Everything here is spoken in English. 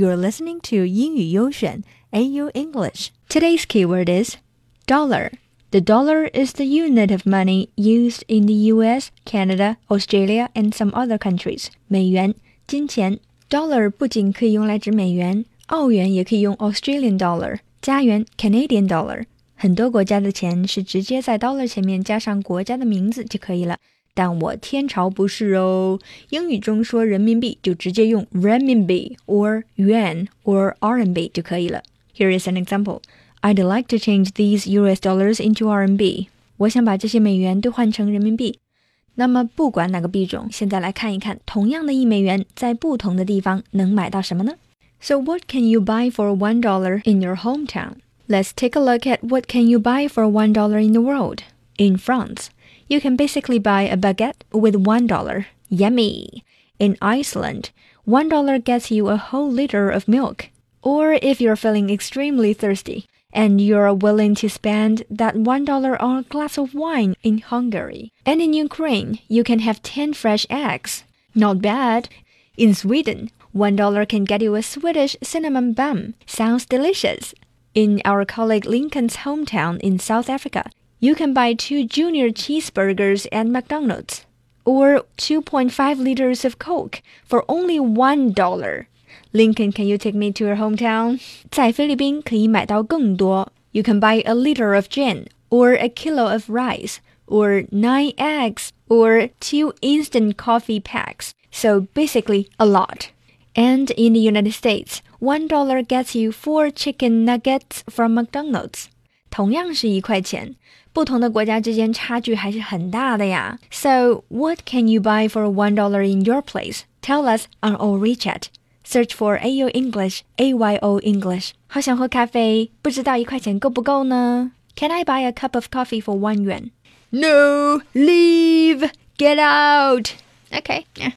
You're listening to 英语优选 AU English. Today's keyword is dollar. The dollar is the unit of money used in the US, Canada, Australia, and some other countries. 美元，金钱。Dollar 不仅可以用来指美元，澳元也可以用 Australian dollar，加元 Canadian dollar。很多国家的钱是直接在 dollar 前面加上国家的名字就可以了。 但我天朝不是哦，英语中说人民币就直接用 renminbi or yuan or RMB 就可以了。Here is an example. I'd like to change these US dollars into RMB. 我想把这些美元兑换成人民币。那么不管哪个币种，现在来看一看，同样的一美元在不同的地方能买到什么呢？So what can you buy for one dollar in your hometown? Let's take a look at what can you buy for one dollar in the world. In France, you can basically buy a baguette with one dollar. Yummy! In Iceland, one dollar gets you a whole liter of milk. Or if you're feeling extremely thirsty and you're willing to spend that one dollar on a glass of wine in Hungary. And in Ukraine, you can have 10 fresh eggs. Not bad. In Sweden, one dollar can get you a Swedish cinnamon bun. Sounds delicious. In our colleague Lincoln's hometown in South Africa, you can buy two junior cheeseburgers at McDonald's or 2.5 liters of Coke for only $1. Lincoln, can you take me to your hometown? 在菲律宾可以买到更多. You can buy a liter of gin or a kilo of rice or 9 eggs or 2 instant coffee packs. So basically a lot. And in the United States, $1 gets you 4 chicken nuggets from McDonald's. 同样是一块钱， 不同的国家之间差距还是很大的呀。So what can you buy for one dollar in your place? Tell us on our WeChat. Search for AU English, AYO English. 好想喝咖啡，不知道一块钱够不够呢？Can I buy a cup of coffee for one yuan? No, leave, get out. Okay.